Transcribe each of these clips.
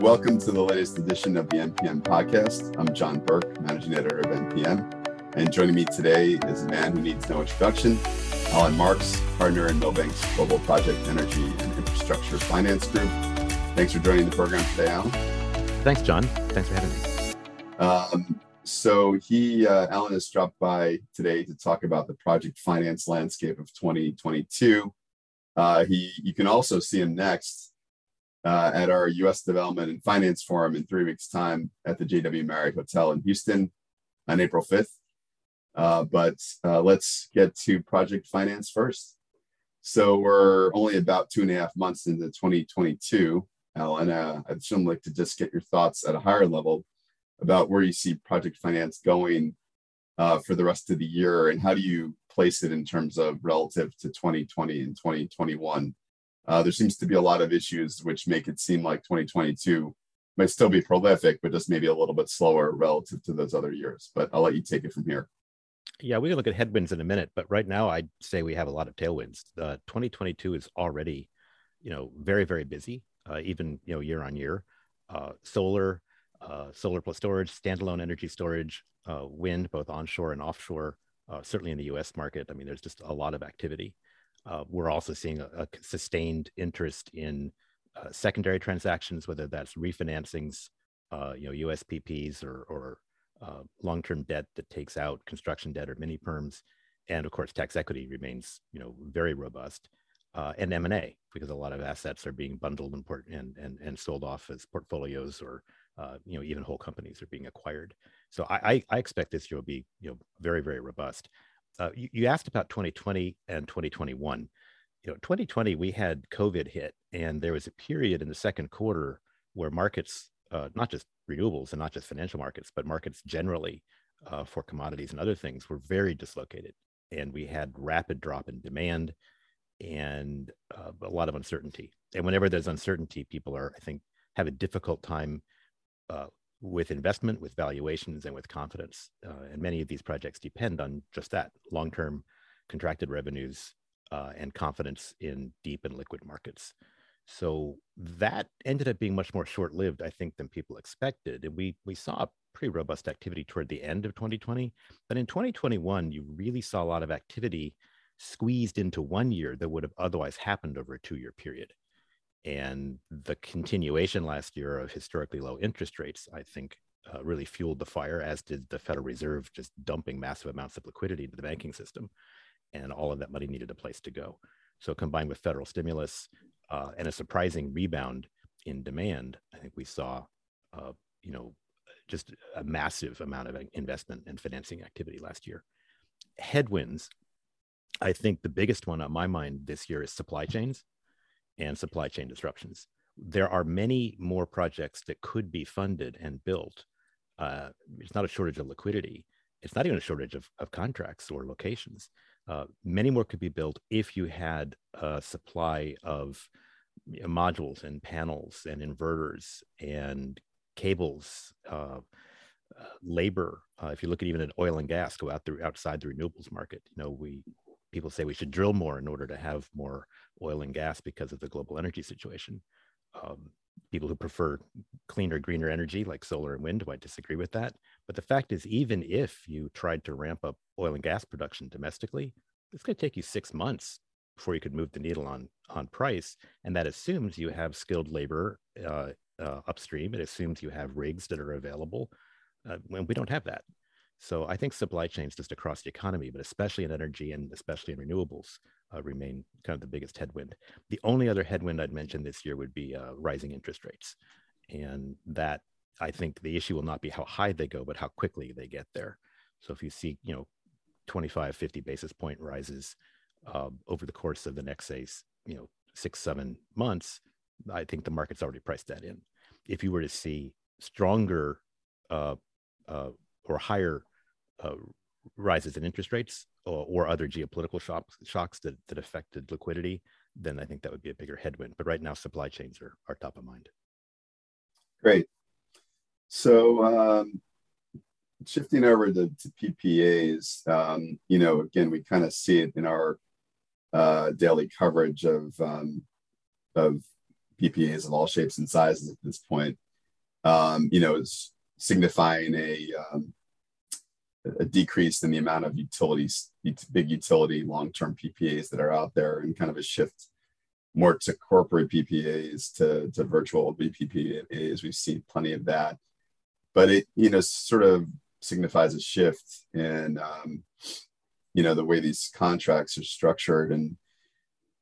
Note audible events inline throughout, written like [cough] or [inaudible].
Welcome to the latest edition of the NPM podcast. I'm John Burke, managing editor of NPM. And joining me today is a man who needs no introduction, Alan Marks, partner in Milbank's Global Project Energy and Infrastructure Finance Group. Thanks for joining the program today, Alan. Thanks, John. Thanks for having me. Um, so he, uh, Alan, has dropped by today to talk about the project finance landscape of 2022. Uh, he, you can also see him next uh, at our U.S. Development and Finance Forum in three weeks' time at the JW Marriott Hotel in Houston on April 5th. Uh, but uh, let's get to project finance first. So we're only about two and a half months into 2022. Alan, uh, I'd just like to just get your thoughts at a higher level about where you see project finance going uh, for the rest of the year and how do you place it in terms of relative to 2020 and 2021 uh, there seems to be a lot of issues which make it seem like 2022 might still be prolific, but just maybe a little bit slower relative to those other years. But I'll let you take it from here. Yeah, we can look at headwinds in a minute, but right now I'd say we have a lot of tailwinds. Uh, 2022 is already, you know, very very busy, uh, even you know year on year. Uh, solar, uh, solar plus storage, standalone energy storage, uh, wind, both onshore and offshore. Uh, certainly in the U.S. market, I mean, there's just a lot of activity. Uh, we're also seeing a, a sustained interest in uh, secondary transactions, whether that's refinancings, uh, you know, USPPs or, or uh, long-term debt that takes out construction debt or mini perms, and of course, tax equity remains, you know, very robust, uh, and M&A because a lot of assets are being bundled and, port- and, and, and sold off as portfolios or uh, you know even whole companies are being acquired. So I, I, I expect this year will be you know very very robust uh, you, you, asked about 2020 and 2021. You know, 2020 we had COVID hit, and there was a period in the second quarter where markets, uh, not just renewables and not just financial markets, but markets generally uh, for commodities and other things were very dislocated, and we had rapid drop in demand and uh, a lot of uncertainty. And whenever there's uncertainty, people are, I think, have a difficult time uh, with investment, with valuations, and with confidence. Uh, and many of these projects depend on just that long term contracted revenues uh, and confidence in deep and liquid markets. So that ended up being much more short lived, I think, than people expected. And we, we saw pretty robust activity toward the end of 2020. But in 2021, you really saw a lot of activity squeezed into one year that would have otherwise happened over a two year period and the continuation last year of historically low interest rates, I think, uh, really fueled the fire, as did the Federal Reserve just dumping massive amounts of liquidity into the banking system. And all of that money needed a place to go. So, combined with federal stimulus uh, and a surprising rebound in demand, I think we saw, uh, you know, just a massive amount of investment and financing activity last year. Headwinds, I think the biggest one on my mind this year is supply chains and supply chain disruptions. There are many more projects that could be funded and built. Uh, it's not a shortage of liquidity. It's not even a shortage of, of contracts or locations. Uh, many more could be built if you had a supply of modules and panels and inverters and cables, uh, uh, labor. Uh, if you look at even at oil and gas, go out through outside the renewables market. You know, we people say we should drill more in order to have more oil and gas because of the global energy situation. Um, people who prefer cleaner, greener energy like solar and wind might disagree with that. But the fact is, even if you tried to ramp up oil and gas production domestically, it's going to take you six months before you could move the needle on on price, and that assumes you have skilled labor uh, uh, upstream. It assumes you have rigs that are available. Uh, when we don't have that, so I think supply chains just across the economy, but especially in energy and especially in renewables, uh, remain kind of the biggest headwind. The only other headwind I'd mention this year would be uh, rising interest rates, and that I think the issue will not be how high they go, but how quickly they get there. So if you see, you know, 25, 50 basis point rises uh, over the course of the next, say, you know, six, seven months, I think the market's already priced that in. If you were to see stronger uh, uh, or higher uh, rises in interest rates or, or, other geopolitical shocks, shocks that, that affected liquidity, then I think that would be a bigger headwind. But right now, supply chains are, are top of mind. Great. So, um, shifting over to, to PPAs, um, you know, again, we kind of see it in our uh, daily coverage of um, of PPAs of all shapes and sizes at this point. um, you know, signifying a um, a decrease in the amount of utilities, big utility long-term PPAs that are out there, and kind of a shift more to corporate PPAs to, to virtual VPPAs. We've seen plenty of that, but it you know sort of signifies a shift in um, you know the way these contracts are structured and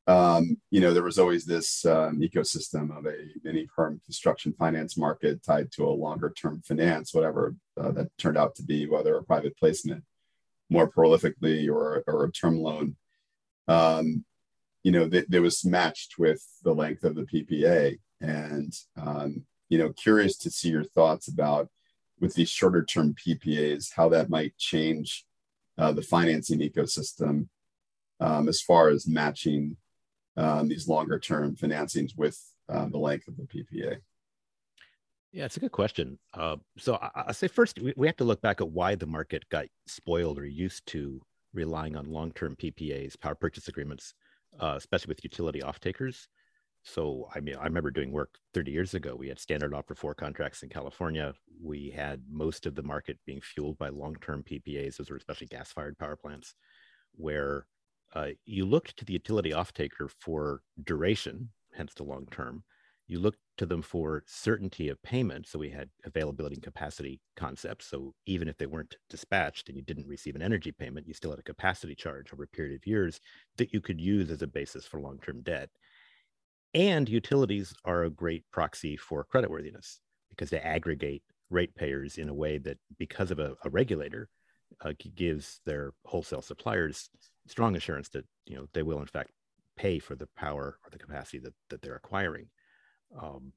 um, you know there was always this um, ecosystem of a mini perm construction finance market tied to a longer term finance whatever uh, that turned out to be whether a private placement more prolifically or, or a term loan. Um, you know that, was matched with the length of the ppa and um, you know curious to see your thoughts about with these shorter term ppas how that might change uh, the financing ecosystem um, as far as matching um, these longer term financings with uh, the length of the PPA? Yeah, it's a good question. Uh, so I, I, say first, we, we have to look back at why the market got spoiled or used to relying on long term PPAs, power purchase agreements, uh, especially with utility off takers. So I mean, I remember doing work 30 years ago. We had standard offer four contracts in California. We had most of the market being fueled by long-term PPAs, those were especially gas-fired power plants, where uh, you looked to the utility off-taker for duration, hence the long-term. You looked to them for certainty of payment. So we had availability and capacity concepts. So even if they weren't dispatched and you didn't receive an energy payment, you still had a capacity charge over a period of years that you could use as a basis for long-term debt. And utilities are a great proxy for creditworthiness because they aggregate ratepayers in a way that, because of a, a regulator, uh, gives their wholesale suppliers strong assurance that you know they will in fact pay for the power or the capacity that, that they're acquiring. Um,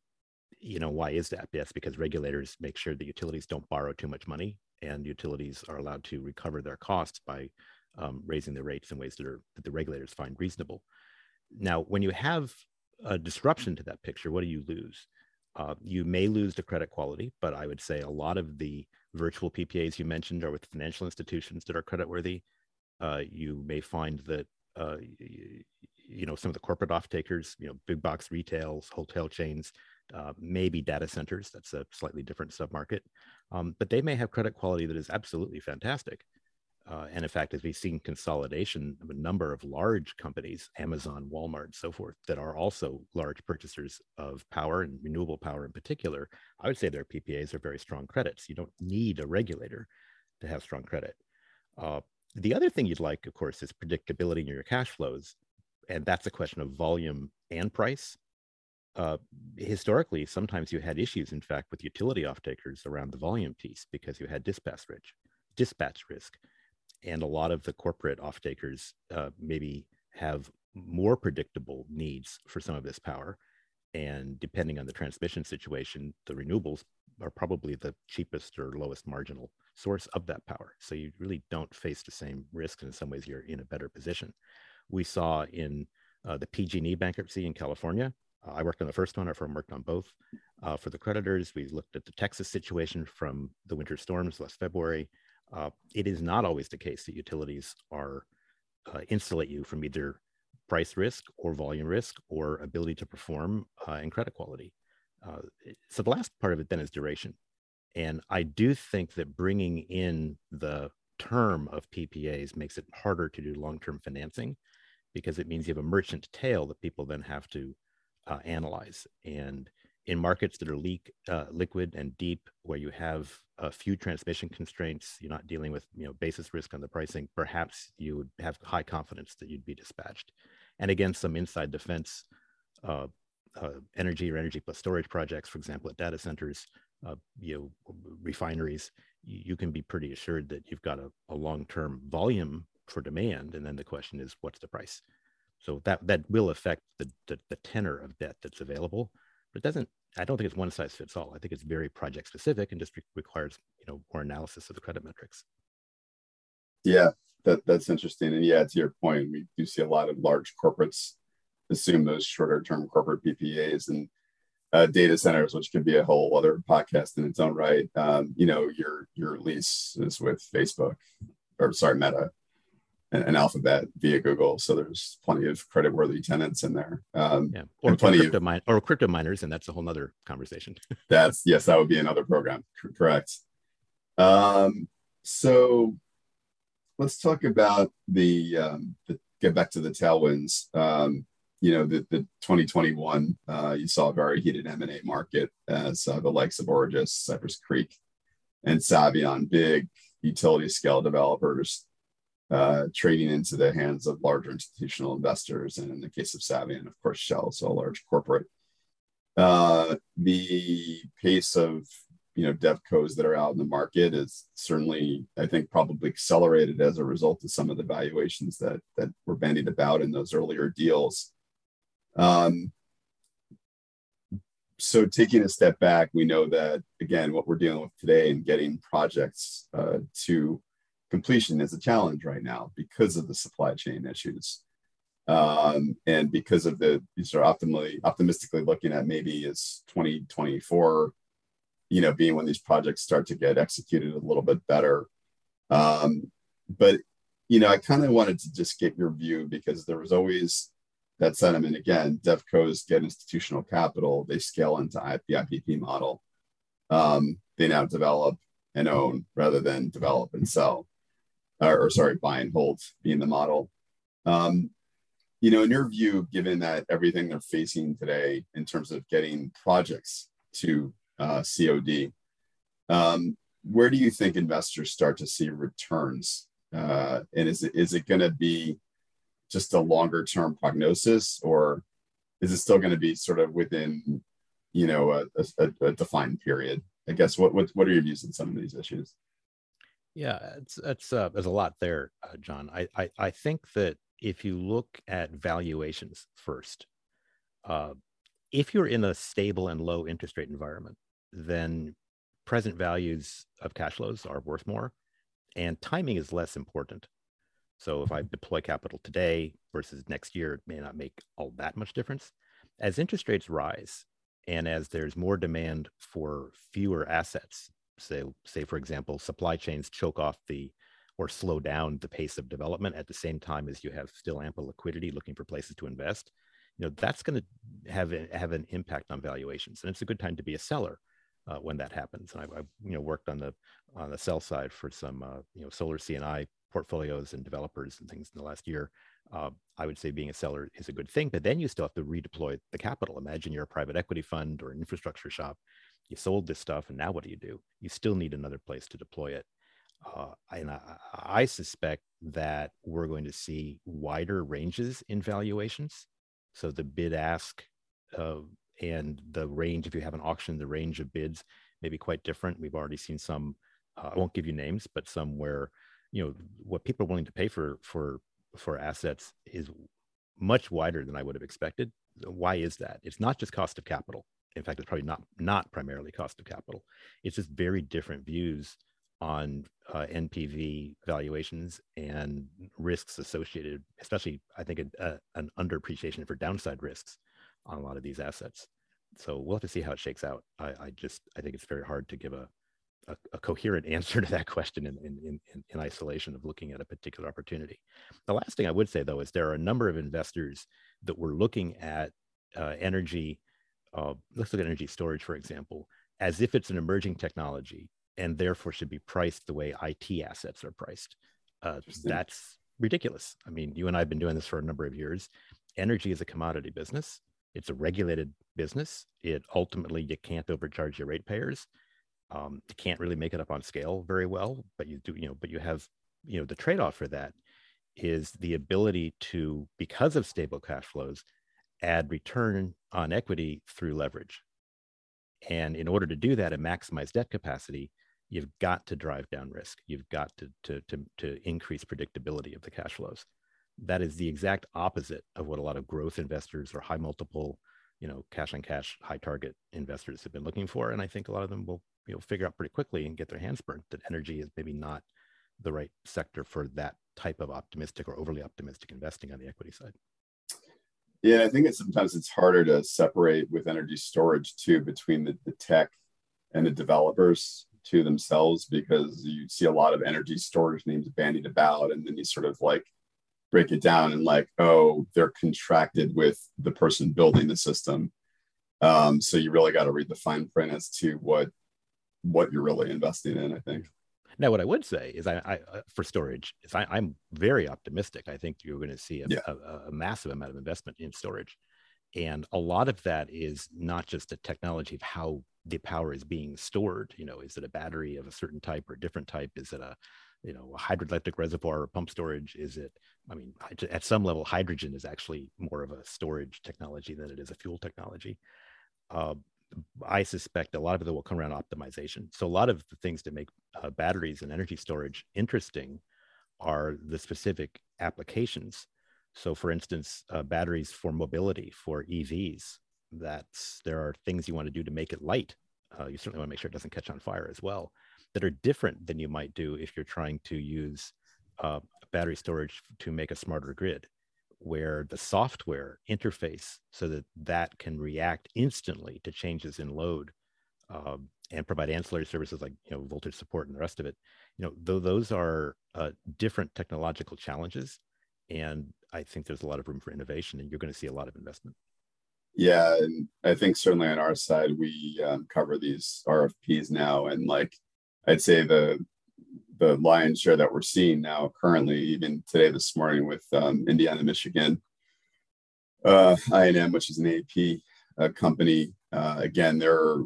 you know why is that? Yes, because regulators make sure that utilities don't borrow too much money, and utilities are allowed to recover their costs by um, raising their rates in ways that are that the regulators find reasonable. Now, when you have a disruption to that picture, what do you lose? Uh, you may lose the credit quality, but I would say a lot of the virtual PPAs you mentioned are with financial institutions that are creditworthy. Uh, you may find that uh, you know some of the corporate off takers, you know, big box retails, hotel chains, uh, maybe data centers. That's a slightly different submarket, um, but they may have credit quality that is absolutely fantastic. Uh, and in fact, as we've seen consolidation of a number of large companies, Amazon, Walmart, so forth, that are also large purchasers of power and renewable power in particular, I would say their PPAs are very strong credits. You don't need a regulator to have strong credit. Uh, the other thing you'd like, of course, is predictability in your cash flows. And that's a question of volume and price. Uh, historically, sometimes you had issues, in fact, with utility off takers around the volume piece because you had dispatch risk. Dispatch risk and a lot of the corporate off takers uh, maybe have more predictable needs for some of this power. And depending on the transmission situation, the renewables are probably the cheapest or lowest marginal source of that power. So you really don't face the same risks. In some ways, you're in a better position. We saw in uh, the PG&E bankruptcy in California. Uh, I worked on the first one. Our firm worked on both. Uh, for the creditors, we looked at the Texas situation from the winter storms last February. Uh, it is not always the case that utilities are uh, insulate you from either price risk or volume risk or ability to perform uh, and credit quality. Uh, so the last part of it then is duration. And I do think that bringing in the term of PPAs makes it harder to do long-term financing because it means you have a merchant tail that people then have to uh, analyze. And in markets that are leak, uh, liquid and deep, where you have a few transmission constraints, you're not dealing with you know basis risk on the pricing. Perhaps you would have high confidence that you'd be dispatched. And again, some inside defense, uh, uh, energy or energy plus storage projects, for example, at data centers, uh, you know, refineries, you, can be pretty assured that you've got a, a long-term volume for demand. And then the question is, what's the price? So that that will affect the, the, the tenor of debt that's available but it doesn't i don't think it's one size fits all i think it's very project specific and just re- requires you know more analysis of the credit metrics yeah that that's interesting and yeah to your point we do see a lot of large corporates assume those shorter term corporate ppas and uh, data centers which could be a whole other podcast in its own right um, you know your your lease is with facebook or sorry meta and, and, Alphabet via Google. So there's plenty of credit-worthy tenants in there. Um, yeah, or, plenty or crypto of, mine, or crypto miners, and that's a whole other conversation. [laughs] that's yes, that would be another program. Correct. Um, so let's talk about the, um, the get back to the tailwinds. Um, you know, the, the 2021, uh, you saw a very heated M&A market as uh, the likes of Origis, Cypress Creek, and Savion, big utility scale developers uh, trading into the hands of larger institutional investors. And in the case of Savion, of course, Shell, so a large corporate. Uh, the pace of you know devcos that are out in the market is certainly i think probably accelerated as a result of some of the valuations that that were bandied about in those earlier deals um, so taking a step back we know that again what we're dealing with today and getting projects uh, to completion is a challenge right now because of the supply chain issues um, and because of the these are optimally optimistically looking at maybe as 2024 you know, being when these projects start to get executed a little bit better. Um, but you know, I kind of wanted to just get your view because there was always that sentiment again. DevCos get institutional capital, they scale into the IPP model. Um, they now develop and own rather than develop and sell, or, or sorry, buy and hold being the model. Um, you know, in your view, given that everything they're facing today in terms of getting projects to uh, COD. Um, where do you think investors start to see returns? Uh, and is it is it going to be just a longer term prognosis, or is it still going to be sort of within, you know, a, a, a, defined period? I guess what, what what are your views on some of these issues? Yeah, it's it's uh, there's a lot there, uh, John. I, I I think that if you look at valuations first, uh, if you're in a stable and low interest rate environment, then present values of cash flows are worth more and timing is less important. So if I deploy capital today versus next year, it may not make all that much difference. As interest rates rise and as there's more demand for fewer assets, say, say for example, supply chains choke off the or slow down the pace of development at the same time as you have still ample liquidity looking for places to invest, you know that's going to have have an impact on valuations, and it's a good time to be a seller uh, when that happens. And I, I, you know, worked on the on the sell side for some, uh, you know, solar C&I portfolios and developers and things in the last year. Uh, I would say being a seller is a good thing, but then you still have to redeploy the capital. Imagine you're a private equity fund or an infrastructure shop. You sold this stuff, and now what do you do? You still need another place to deploy it. Uh, and I, I, suspect that we're going to see wider ranges in valuations. So the bid ask uh, and the range if you have an auction the range of bids may be quite different we've already seen some uh, i won't give you names but some where you know what people are willing to pay for for for assets is much wider than i would have expected why is that it's not just cost of capital in fact it's probably not not primarily cost of capital it's just very different views on uh, npv valuations and risks associated especially i think a, a, an underappreciation for downside risks on a lot of these assets. So we'll have to see how it shakes out. I, I just I think it's very hard to give a a, a coherent [laughs] answer to that question in, in, in, in, isolation of looking at a particular opportunity. The last thing I would say, though, is there are a number of investors that were looking at uh, energy, uh, let's look at energy storage, for example, as if it's an emerging technology and therefore should be priced the way IT assets are priced. Uh, that's ridiculous. I mean, you and I have been doing this for a number of years. Energy is a commodity business it's a regulated business. It ultimately you can't overcharge your ratepayers. Um, you can't really make it up on scale very well, but you do, you know, but you have, you know, the trade-off for that is the ability to, because of stable cash flows, add return on equity through leverage. And in order to do that and maximize debt capacity, you've got to drive down risk. You've got to, to, to, to increase predictability of the cash flows that is the exact opposite of what a lot of growth investors or high multiple you know cash on cash high target investors have been looking for and i think a lot of them will you know figure out pretty quickly and get their hands burnt that energy is maybe not the right sector for that type of optimistic or overly optimistic investing on the equity side yeah i think it's sometimes it's harder to separate with energy storage too between the, the tech and the developers to themselves because you see a lot of energy storage names bandied about and then you sort of like break it down and like, oh, they're contracted with the person building the system. Um, so you really got to read the fine print as to what what you're really investing in. I think. Now, what I would say is, I, I uh, for storage is I, am very optimistic. I think you're going to see a, yeah. a, a, massive amount of investment in storage, and a lot of that is not just a technology of how the power is being stored. You know, is it a battery of a certain type or a different type? Is it a you know, a hydroelectric reservoir or pump storage? Is it, I mean, at some level, hydrogen is actually more of a storage technology than it is a fuel technology. Uh, I suspect a lot of it will come around optimization. So a lot of the things to make uh, batteries and energy storage interesting are the specific applications. So, for instance, uh, batteries for mobility for EVs. That's there are things you want to do to make it light. Uh, you certainly want to make sure it doesn't catch on fire as well that are different than you might do if you're trying to use uh, battery storage to make a smarter grid where the software interface so that that can react instantly to changes in load um, and provide ancillary services like you know voltage support and the rest of it you know though those are uh, different technological challenges and i think there's a lot of room for innovation and you're going to see a lot of investment. Yeah and i think certainly on our side we um, cover these rfps now and like I'd say the the lion's share that we're seeing now currently, even today this morning with um, Indiana, Michigan, uh, I&M, which is an AEP uh, company. Uh, again, they're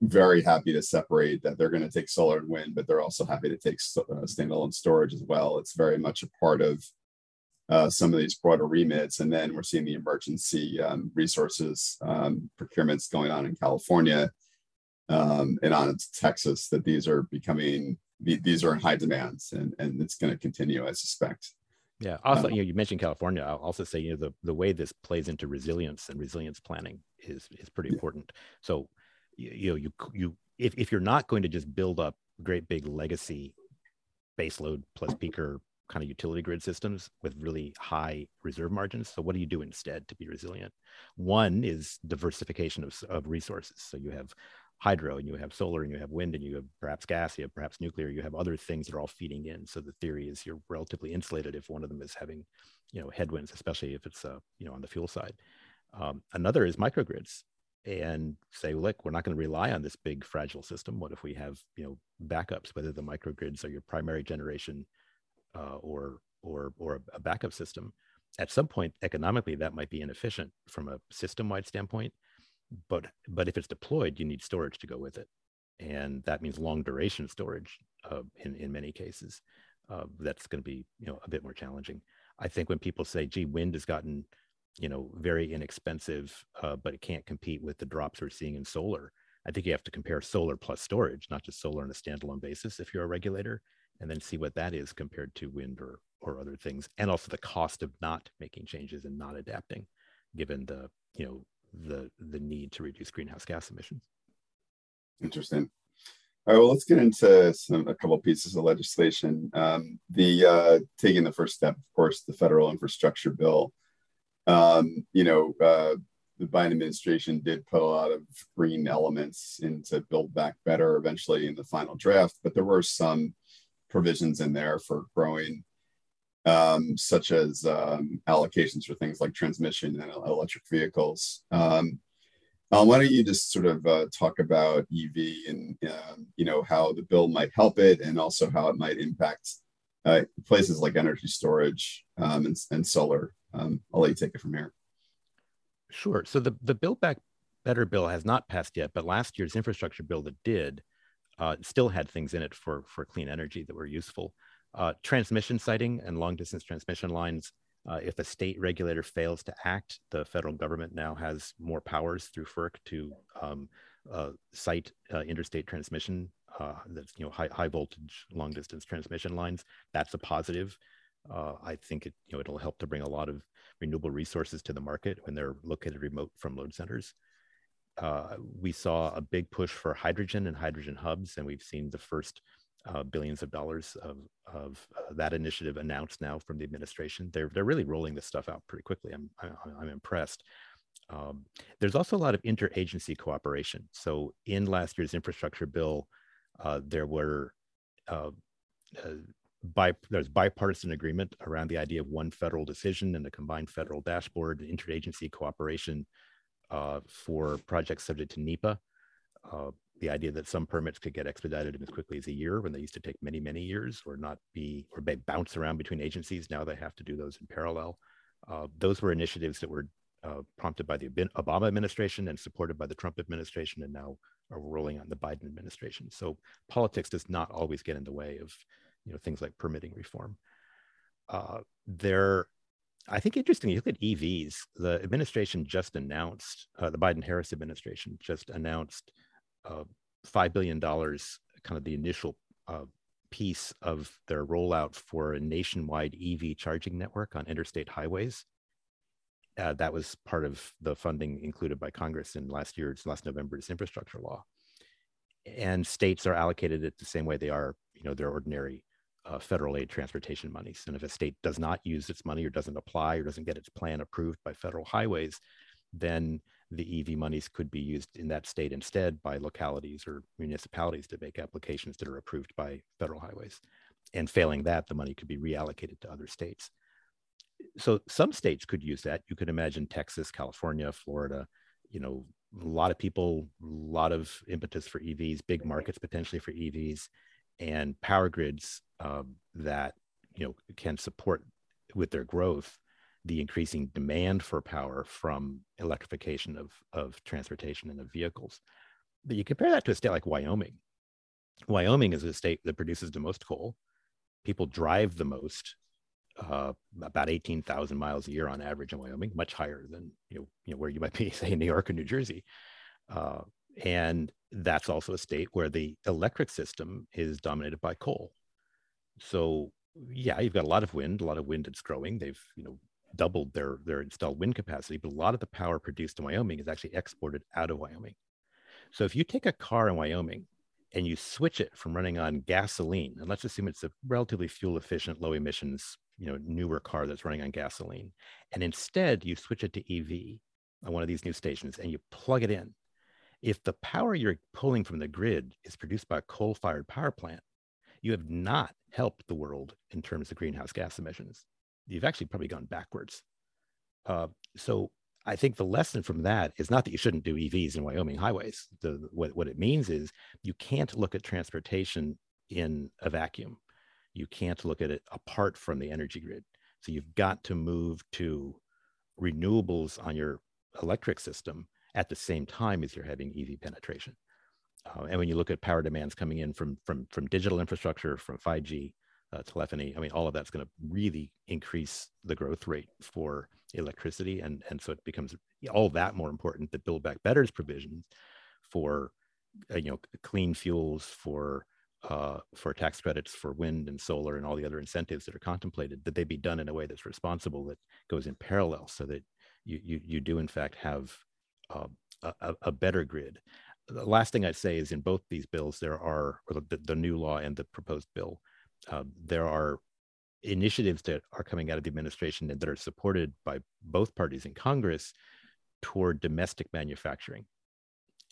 very happy to separate that they're going to take solar and wind, but they're also happy to take uh, standalone storage as well. It's very much a part of uh, some of these broader remits. And then we're seeing the emergency um, resources um, procurements going on in California um, and on to Texas that these are becoming these are in high demands and and it's going to continue I suspect. Yeah. Also, um, you know, you mentioned California. I'll also say, you know, the, the way this plays into resilience and resilience planning is is pretty yeah. important. So, you, you know, you you if if you're not going to just build up great big legacy baseload plus peaker kind of utility grid systems with really high reserve margins. So what do you do instead to be resilient? One is diversification of, of resources. So you have hydro and you have solar and you have wind and you have perhaps gas, you have perhaps nuclear, you have other things that are all feeding in. So the theory is you're relatively insulated if one of them is having, you know, headwinds, especially if it's, uh, you know, on the fuel side. Um, another is microgrids and say, look, we're not going to rely on this big fragile system. What if we have, you know, backups, whether the microgrids are your primary generation uh, or, or, or a backup system? At some point, economically, that might be inefficient from a system-wide standpoint but but if it's deployed you need storage to go with it. And that means long duration storage uh, in in many cases uh, that's going to be you know a bit more challenging. I think when people say gee wind has gotten you know very inexpensive uh, but it can't compete with the drops we're seeing in solar i think you have to compare solar plus storage not just solar on a standalone basis if you're a regulator and then see what that is compared to wind or or other things and also the cost of not making changes and not adapting given the you know the the need to reduce greenhouse gas emissions. Interesting. All right, well, let's get into some, a couple pieces of legislation. Um, the uh, taking the first step, of course, the federal infrastructure bill. Um, you know, uh, the Biden administration did put a lot of green elements into Build Back Better eventually in the final draft, but there were some provisions in there for growing um, such as um, allocations for things like transmission and electric vehicles. Um, uh, why don't you just sort of uh, talk about EV and um, you know how the bill might help it, and also how it might impact uh, places like energy storage um, and, and, solar. Um, I'll let you take it from here. Sure. So the the Build Back Better bill has not passed yet, but last year's infrastructure bill that did uh, still had things in it for for clean energy that were useful. Uh, transmission siting and long distance transmission lines. Uh, if a state regulator fails to act, the federal government now has more powers through FERC to um, uh, site uh, interstate transmission. Uh, that's you know high, high voltage long distance transmission lines. That's a positive. Uh, I think it you know it'll help to bring a lot of renewable resources to the market when they're located remote from load centers. We saw a big push for hydrogen and hydrogen hubs, and we've seen the first uh, billions of dollars of, of uh, that initiative announced now from the administration. They're, they're really rolling this stuff out pretty quickly. I'm, I, am i am impressed. Um, there's also a lot of interagency cooperation. So in last year's infrastructure bill, uh, there were uh, uh, by, there's bipartisan agreement around the idea of one federal decision and a combined federal dashboard, and interagency cooperation uh, for projects subject to NEPA. The idea that some permits could get expedited in as quickly as a year when they used to take many, many years or not be, or bounce around between agencies. Now they have to do those in parallel. Uh, those were initiatives that were uh, prompted by the Obama administration and supported by the Trump administration, and now are rolling on the Biden administration. So politics does not always get in the way of, you know, things like permitting reform. Uh, there, I think interesting. You look at EVs. The administration just announced, uh, the Biden-Harris administration just announced five billion dollars, kind of the initial uh, piece of their rollout for a nationwide EV charging network on interstate highways uh, that was part of the funding included by Congress in last year's last November's infrastructure law. And states are allocated it the same way they are, you know, their ordinary uh, federal aid transportation monies. And if a state does not use its money or doesn't apply or doesn't get its plan approved by federal highways, then the EV monies could be used in that state instead by localities or municipalities to make applications that are approved by federal highways. And failing that, the money could be reallocated to other states so some states could use that. You could imagine Texas, California, Florida, you know, a lot of people, a lot of impetus for EVs, big markets potentially for EVs, and power grids um, that you know can support with their growth the increasing demand for power from electrification of of transportation and of vehicles. But you compare that to a state like Wyoming. Wyoming is a state that produces the most coal. People drive the most uh, about 18,000 miles a year on average in Wyoming, much higher than you know, you know where you might be, [laughs] say, in New York or New Jersey. Uh, and that's also a state where the electric system is dominated by coal. So yeah, you've got a lot of wind, a lot of wind that's growing. They've you know doubled their their installed wind capacity, but a lot of the power produced in Wyoming is actually exported out of Wyoming. So if you take a car in Wyoming and you switch it from running on gasoline, and let's assume it's a relatively fuel efficient, low emissions you know newer car that's running on gasoline and instead you switch it to ev on one of these new stations and you plug it in if the power you're pulling from the grid is produced by a coal-fired power plant you have not helped the world in terms of greenhouse gas emissions you've actually probably gone backwards uh, so I think the lesson from that is not that you shouldn't do EVs in Wyoming highways. The, what, what it means is you can't look at transportation in a vacuum you can't look at it apart from the energy grid. So you've got to move to renewables on your electric system at the same time as you're having EV penetration. Uh, and when you look at power demands coming in from from from digital infrastructure, from 5G, uh, telephony, I mean, all of that's going to really increase the growth rate for electricity, and and so it becomes all that more important that Build Back Better's provisions for uh, you know clean fuels for uh, for tax credits for wind and solar and all the other incentives that are contemplated, that they be done in a way that's responsible, that goes in parallel, so that you you, you do in fact have uh, a, a, better grid. The last thing I'd say is in both these bills, there are the, the new law and the proposed bill, uh, there are initiatives that are coming out of the administration and that are supported by both parties in Congress toward domestic manufacturing.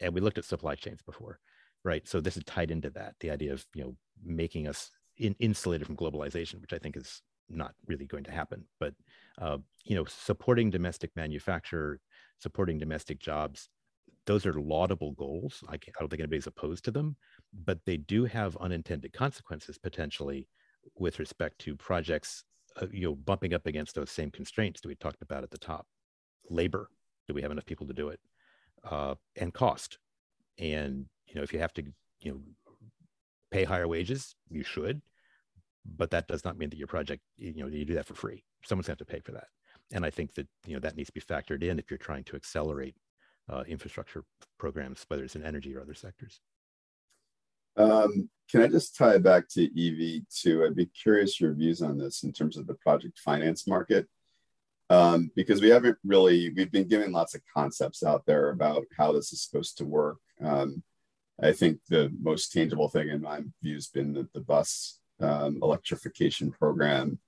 And we looked at supply chains before right? So this is tied into that, the idea of you know making us in, insulated from globalization, which I think is not really going to happen. But uh, you know, supporting domestic manufacture, supporting domestic jobs, those are laudable goals. I, I don't think anybody's opposed to them, but they do have unintended consequences potentially with respect to projects, uh, you know, bumping up against those same constraints that we talked about at the top. Labor, do we have enough people to do it? Uh, and cost, and you know if you have to you know pay higher wages you should but that does not mean that your project you know you do that for free someone's going to have to pay for that and i think that you know that needs to be factored in if you're trying to accelerate uh, infrastructure programs whether it's in energy or other sectors um, can i just tie it back to ev2 i'd be curious your views on this in terms of the project finance market. Um, because we haven't really we've been given lots of concepts out there about how this is supposed to work. Um, I think the most tangible thing in my view has been that the bus um, electrification program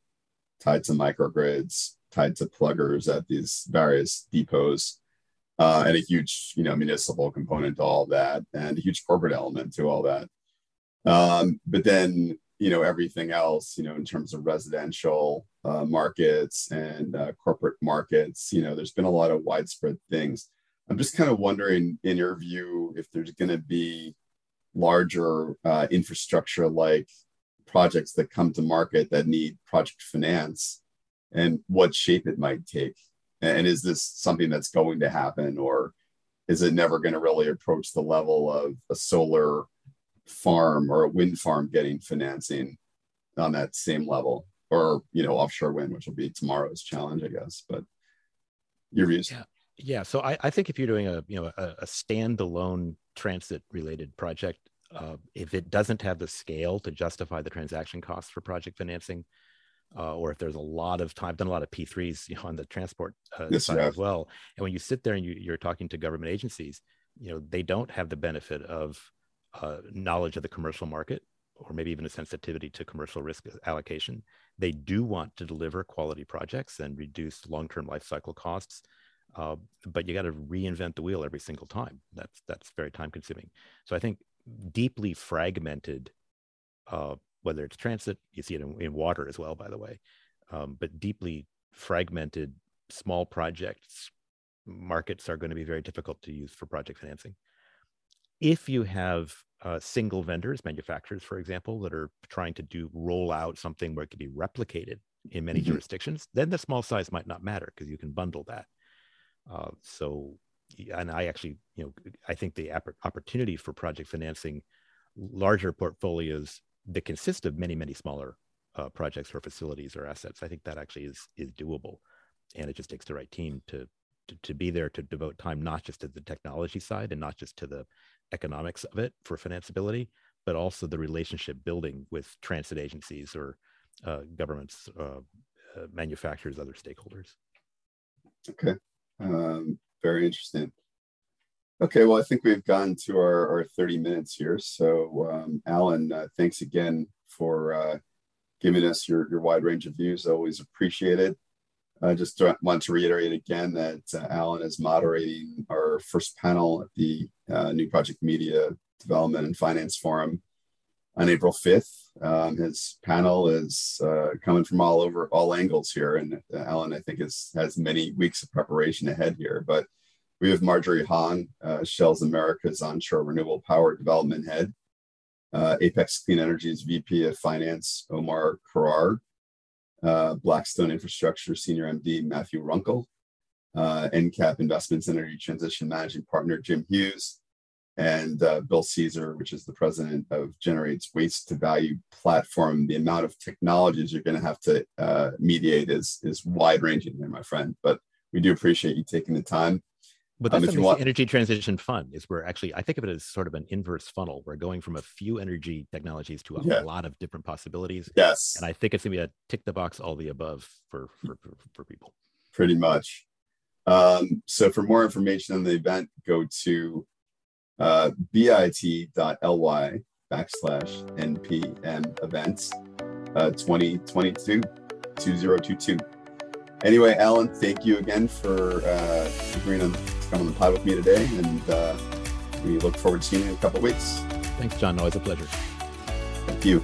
tied to microgrids, tied to pluggers at these various depots, uh, and a huge, you know, municipal component to all that, and a huge corporate element to all that. Um, but then you know everything else you know in terms of residential uh, markets and uh, corporate markets you know there's been a lot of widespread things. I'm just kind of wondering in your view if there's going to be larger uh, infrastructure like projects that come to market that need project finance and what shape it might take. And is this something that's going to happen or is it never going to really approach the level of a solar farm or a wind farm getting financing on that same level or you know offshore wind which will be tomorrow's challenge i guess but your views. Yeah. Yeah. So i, I think if you're doing a you know a, a standalone transit related project uh, if it doesn't have the scale to justify the transaction costs for project financing uh, or if there's a lot of time, I've done a lot of P3s you know, on the transport uh, yes, side as well. And when you sit there and you, you're talking to government agencies, you know, they don't have the benefit of uh, knowledge of the commercial market or maybe even a sensitivity to commercial risk allocation. They do want to deliver quality projects and reduce long-term life cycle costs, uh, but you got to reinvent the wheel every single time. That's that's very time-consuming. So I think deeply fragmented, uh, whether it's transit, you see it in, in water as well, by the way, um, but deeply fragmented small projects markets are going to be very difficult to use for project financing if you have uh, single vendors, manufacturers, for example, that are trying to do roll out something where it can be replicated in many mm-hmm. jurisdictions, then the small size might not matter because you can bundle that. Uh, so, and I actually, you know, I think the opportunity for project financing larger portfolios that consist of many, many smaller uh, projects or facilities or assets, I think that actually is is doable, and it just takes the right team to to, to be there to devote time not just to the technology side and not just to the economics of it for financeability, but also the relationship building with transit agencies or uh, governments, uh, uh, manufacturers, other stakeholders. Okay, um, very interesting. Okay, well, I think we've gone to our, our 30 minutes here. So, um, Alan, uh, thanks again for uh, giving us your, your wide range of views. I Always appreciated. I just want to reiterate again that uh, Alan is moderating our first panel at the uh, New Project Media Development and Finance Forum on April 5th. Um, his panel is uh, coming from all over, all angles here. And uh, Alan, I think, is, has many weeks of preparation ahead here. But we have Marjorie Hong, uh, Shell's America's onshore renewable power development head, uh, Apex Clean Energy's VP of Finance, Omar Karar, uh, Blackstone Infrastructure Senior MD Matthew Runkle, uh, EnCap Investments Energy Transition Managing Partner Jim Hughes, and uh, Bill Caesar, which is the president of Generate's Waste to Value platform. The amount of technologies you're going to have to uh, mediate is is wide ranging there, my friend. But we do appreciate you taking the time. But that's um, the want... energy transition fund is where actually I think of it as sort of an inverse funnel. We're going from a few energy technologies to a yeah. lot of different possibilities. Yes. And I think it's gonna be a tick the box all the above for for, for, for people. Pretty much. Um, so for more information on the event, go to uh, bit.ly backslash npm events uh, 2022 2022. Anyway, Alan, thank you again for uh, agreeing on come on the pod with me today, and uh, we look forward to seeing you in a couple of weeks. Thanks, John. Always a pleasure. Thank you.